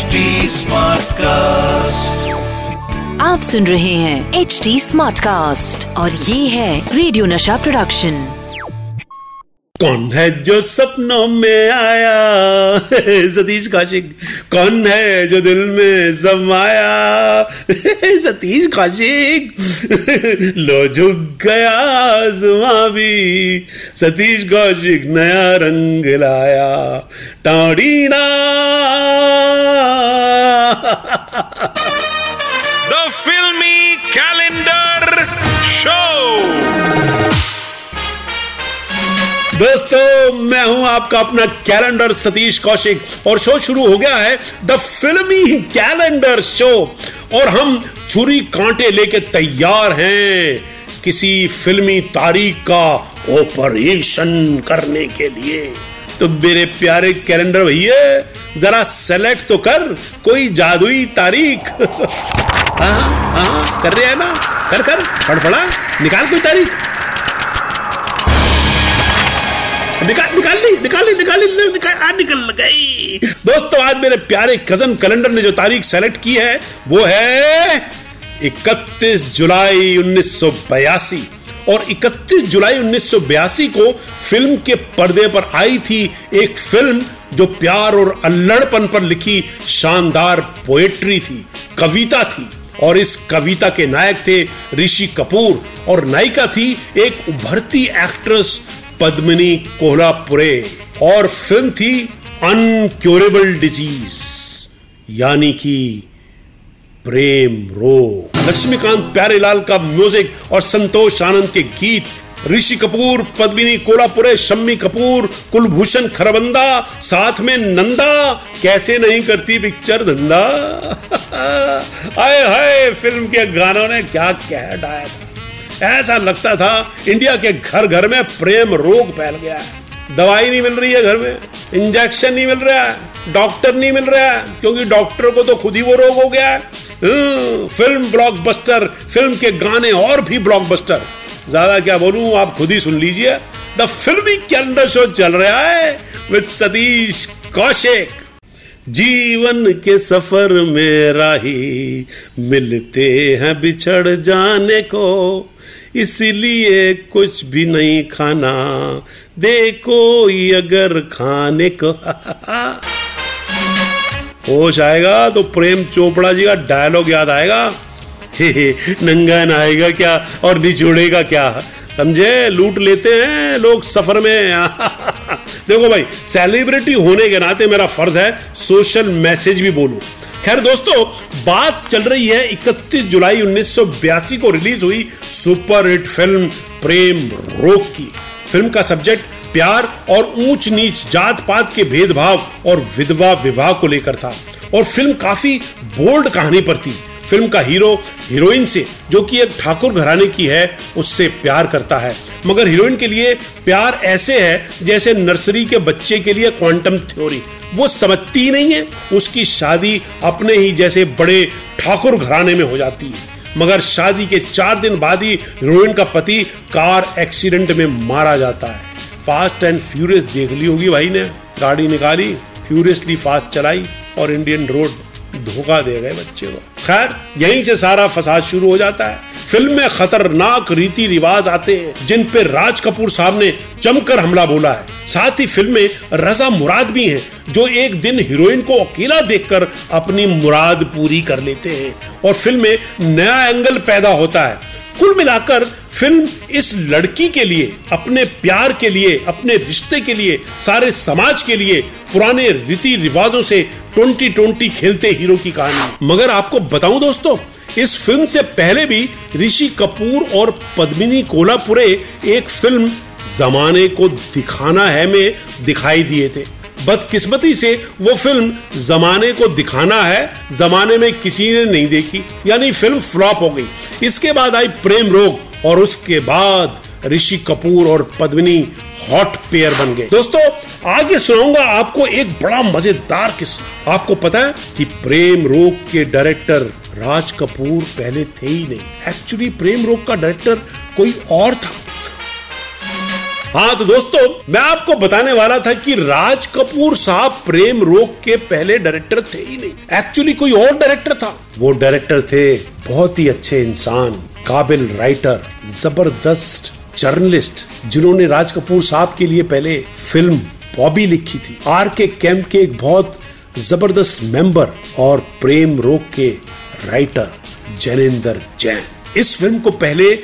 HD cast आप सुन रहे हैं एच डी स्मार्ट कास्ट और ये है रेडियो नशा प्रोडक्शन कौन है जो सपनों में आया? सतीश कौशिक कौन है जो दिल में समाया सतीश कौशिक लो झुक गया भी। सतीश कौशिक नया रंग लाया टाड़ीना The कैलेंडर शो. दोस्तों, मैं हूँ आपका अपना कैलेंडर सतीश कौशिक और शो शुरू हो गया है द फिल्मी कैलेंडर शो। और हम छुरी कांटे लेके तैयार हैं किसी फिल्मी तारीख का ऑपरेशन करने के लिए। तो मेरे प्यारे कैलेंडर भैया, जरा सेलेक्ट तो कर, कोई जादुई तारीख। हाँ हाँ कर रहे हैं ना? कर कर फड़फड़ा निकाल कोई तारीख? निकाल निकाल ली निकाल ली निकाल ली, निकाल निकल गई। दोस्तों, आज मेरे प्यारे कज़न कैलेंडर ने जो तारीख सेलेक्ट की है, वो है 31 जुलाई 1982 और 31 जुलाई 1982 को फ़िल्म के पर्दे पर आई थी एक फ़िल्म जो प्यार और अल्लड़पन पर लिखी शानदार पोएट्री थी, कविता थी। और इस कविता के नायक थे ऋषि कपूर। और नायिका थी एक उभरती एक्ट्रेस पद्मिनी कोल्हापुरे। और फ़िल्म थी अनक्योरेबल डिज़ीज़, यानी कि प्रेम रोग। लक्ष्मीकांत प्यारेलाल का म्यूज़िक और संतोष आनंद के गीत ऋषि कपूर पद्मिनी कोलापुरे शम्मी कपूर कुलभूषण खरबंदा साथ में नंदा कैसे नहीं करती पिक्चर धंधा? आए हाय फ़िल्म के गानों ने क्या कह डाया था। ऐसा लगता था इंडिया के घर घर में प्रेम रोग फैल गया है। दवाई नहीं मिल रही है घर में इंजेक्शन नहीं मिल रहा है डॉक्टर नहीं मिल रहा है क्योंकि डॉक्टर को तो खुद ही वो रोग हो गया है। हम्म, फ़िल्म ब्लॉकबस्टर फ़िल्म के गाने और भी ब्लॉकबस्टर। ज़्यादा क्या बोलूँ, आप खुद ही सुन लीजिए। द फिल्मी कैलेंडर शो चल रहा है विद सतीश कौशिक। जीवन के सफ़र में राही मिलते हैं बिछड़ जाने को। इसलिए कुछ भी नहीं खाना, देखो अगर खाने को। होश आएगा तो प्रेम चोपड़ा जी का डायलॉग याद आएगा। नंगा नहाएगा क्या और निचोड़ेगा क्या? समझे? लूट लेते हैं लोग सफ़र में। देखो भाई सेलिब्रिटी होने के नाते मेरा फ़र्ज़ है सोशल मैसेज भी बोलूँ। खैर दोस्तों, बात चल रही है 31 जुलाई 1982 को रिलीज़ हुई सुपर हिट फ़िल्म प्रेम रोग की। फ़िल्म का सब्जेक्ट प्यार और ऊंच नीच जात पात के भेदभाव और विधवा विवाह को लेकर था। और फ़िल्म काफ़ी बोल्ड कहानी पर थी। फ़िल्म का हीरो, हीरोइन से, जो कि एक ठाकुर घराने की है, उससे प्यार करता है। मगर हीरोइन के लिए प्यार ऐसे है, जैसे नर्सरी के बच्चे के लिए क्वांटम थ्योरी वो समझती ही नहीं है, उसकी शादी अपने ही जैसे बड़े ठाकुर घराने में हो जाती है। मगर शादी के चार दिन बाद ही हीरोइन का पति कार एक्सीडेंट में मारा जाता है। फास्ट एंड फ्यूरियस देख ली होगी भाई ने। गाड़ी निकाली, फ्यूरियसली फास्ट चलाई और इंडियन रोड धोखा दे गए बच्चे को। खैर, यहीं से सारा फसाद शुरू हो जाता है। फ़िल्म में खतरनाक रीति रिवाज आते हैं, जिन पे राज कपूर साहब ने जमकर हमला बोला है। साथ ही फ़िल्म में रजा मुराद भी हैं, जो एक दिन हीरोइन को अकेला देखकर अपनी मुराद पूरी कर लेते हैं। और फ़िल्म में नया एंगल पैदा होता है। कुल मिलाकर फ़िल्म इस लड़की के लिए, अपने प्यार के लिए, अपने रिश्ते के लिए, सारे समाज के लिए पुराने रीति रिवाजों से ट्वेंटी ट्वेंटी खेलते हीरो की कहानी। मगर आपको बताऊँ दोस्तों, इस फ़िल्म से पहले भी ऋषि कपूर और पद्मिनी कोलापुरे एक फ़िल्म जमाने को दिखाना है में दिखाई दिए थे। बदकिस्मती से वो फ़िल्म जमाने को दिखाना है, जमाने में किसी ने नहीं देखी, यानी फ़िल्म फ्लॉप हो गई। इसके बाद आई प्रेम रोग और उसके बाद ऋषि कपूर और पद्मिनी हॉट पेयर बन गए। दोस्तों, आगे सुनाऊँगा आपको एक बड़ा मज़ेदार किस्सा। आपको पता है कि प्रेम रोग के डायरेक्टर राज कपूर पहले थे ही नहीं। एक्चुअली प्रेम रोग का डायरेक्टर कोई और था। हाँ तो दोस्तों, मैं आपको बताने वाला था कि राज कपूर साहब प्रेम रोग के पहले डायरेक्टर थे ही नहीं। एक्चुअली कोई और डायरेक्टर था। वो डायरेक्टर थे बहुत ही अच्छे इंसान, काबिल राइटर ज़बरदस्त जर्नलिस्ट जिन्होंने राज कपूर साहब के लिए पहले फ़िल्म बॉबी लिखी थी। आर के कैंप के एक बहुत ज़बरदस्त मेंबर और प्रेम रोग के राइटर जैनेन्द्र जैन इस फ़िल्म को पहले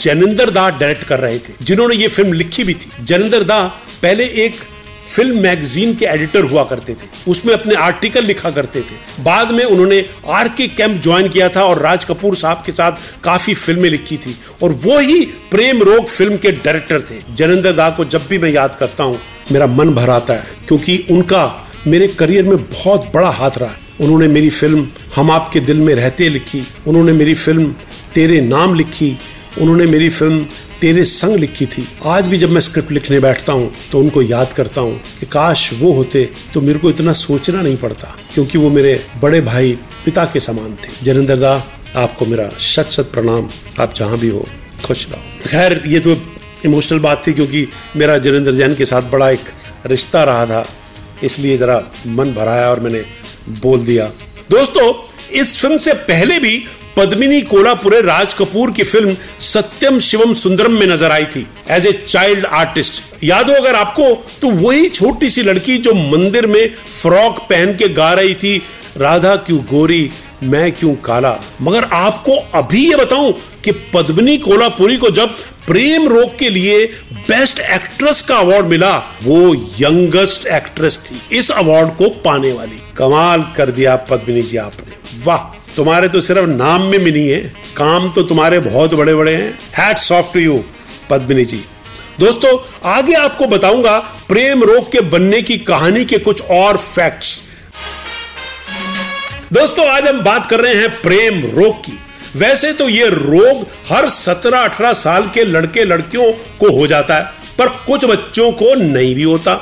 जैनेन्द्र दा डायरेक्ट कर रहे थे, जिन्होंने ये फ़िल्म लिखी भी थी। जैनेन्द्र दा पहले एक फ़िल्म मैगजीन के एडिटर हुआ करते थे। उसमें अपने आर्टिकल लिखा करते थे। बाद में उन्होंने आर के कैंप ज्वाइन किया था और राज कपूर साहब के साथ काफ़ी फ़िल्में लिखी थी। और वो ही प्रेम रोग फ़िल्म के डायरेक्टर थे। जनेन्द्र दा को जब भी मैं याद करता हूँ, मेरा मन भर आता है। क्योंकि उनका मेरे करियर में बहुत बड़ा हाथ रहा उन्होंने मेरी फ़िल्म हम आपके दिल में रहते लिखी। उन्होंने मेरी फ़िल्म तेरे नाम लिखी। उन्होंने मेरी फ़िल्म तेरे संग लिखी थी। आज भी जब मैं स्क्रिप्ट लिखने बैठता हूँ तो उनको याद करता हूँ कि काश वो होते तो मेरे को इतना सोचना नहीं पड़ता, क्योंकि वो मेरे बड़े भाई पिता के समान थे। जरिंदर दा, आपको मेरा शत शत प्रणाम। आप जहाँ भी हो, खुश रहो। खैर, ये तो इमोशनल बात थी, क्योंकि मेरा जरिंदर जैन के साथ बड़ा एक रिश्ता रहा था। इसलिए जरा मन भराया और मैंने बोल दिया। दोस्तों, इस फ़िल्म से पहले भी पद्मिनी कोलापुरे राज कपूर की फ़िल्म सत्यम शिवम सुंदरम में नज़र आई थी एज ए चाइल्ड आर्टिस्ट याद हो अगर आपको तो वही छोटी सी लड़की जो मंदिर में फ्रॉक पहन के गा रही थी, राधा क्यों गोरी, मैं क्यों काला? मगर आपको अभी ये बताऊँ कि पद्मिनी कोलापुरी को जब प्रेम रोग के लिए बेस्ट एक्ट्रेस का अवार्ड मिला, वो यंगेस्ट एक्ट्रेस थी, इस अवार्ड को पाने वाली। कमाल कर दिया पद्मिनी जी आपने। वाह! तुम्हारे तो सिर्फ़ नाम में मिली है, काम तो तुम्हारे बहुत बड़े बड़े हैं। Hats off to you Padmini ji. दोस्तों, आगे आपको बताऊँगा प्रेम रोग के बनने की कहानी के कुछ और फैक्ट्स दोस्तों, आज हम बात कर रहे हैं प्रेम रोग की। वैसे तो ये रोग हर 17-18 साल के लड़के लड़कियों को हो जाता है, पर कुछ बच्चों को नहीं भी होता।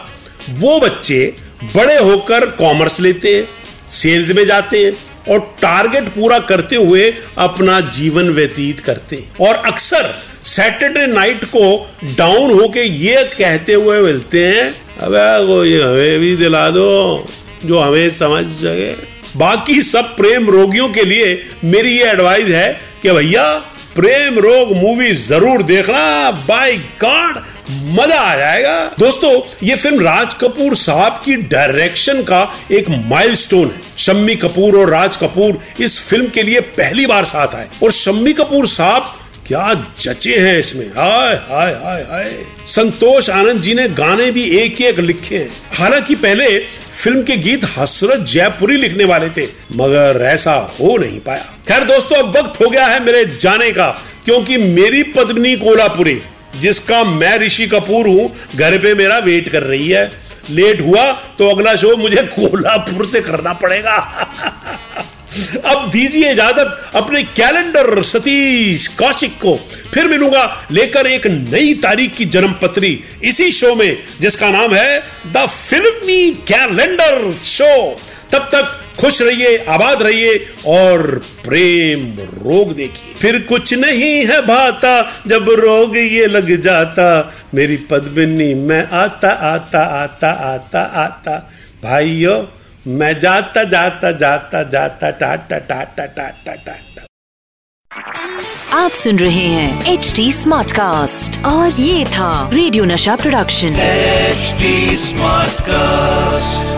वो बच्चे बड़े होकर कॉमर्स लेते हैं सेल्स में जाते हैं और टारगेट पूरा करते हुए अपना जीवन व्यतीत करते हैं। और अक्सर सैटरडे नाइट को डाउन होके ये कहते हुए मिलते हैं, अबे कोई हमें भी दिला दो, जो हमें समझ सके। बाकी सब प्रेम रोगियों के लिए मेरी ये एडवाइस है कि भैया, प्रेम रोग मूवी ज़रूर देखना। बाय गॉड मज़ा आ जाएगा। दोस्तों, ये फ़िल्म राज कपूर साहब की डायरेक्शन का एक माइलस्टोन है। शम्मी कपूर और राज कपूर इस फ़िल्म के लिए पहली बार साथ आए। और शम्मी कपूर साहब क्या जचे हैं इसमें। हाय हाय हाय हाय। संतोष आनंद जी ने गाने भी एक एक लिखे हैं। हालाँकि पहले फ़िल्म के गीत हसरत जयपुरी लिखने वाले थे, मगर ऐसा हो नहीं पाया। खैर दोस्तों, अब वक्त हो गया है मेरे जाने का, क्योंकि मेरी पद्मिनी कोलापुरी जिसका मैं ऋषि कपूर हूँ, घर पे मेरा वेट कर रही है। लेट हुआ तो अगला शो मुझे कोल्हापुर से करना पड़ेगा। अब दीजिए इजाज़त अपने कैलेंडर सतीश कौशिक को। फिर मिलूँगा लेकर एक नई तारीख की जन्म पत्री इसी शो में, जिसका नाम है द फिल्मी कैलेंडर शो तब तक खुश रहिए आबाद रहिए और प्रेम रोग देखिए। फिर कुछ नहीं है भाता जब रोग ये लग जाता मेरी पद्मिनी मैं आता आता आता आता आता। भाइयों मैं जाता जाता जाता जाता टाटा टाटा टाटा टाटा। आप सुन रहे हैं एच डी स्मार्ट कास्ट और ये था रेडियो नशा प्रोडक्शन। HD smart Smartcast.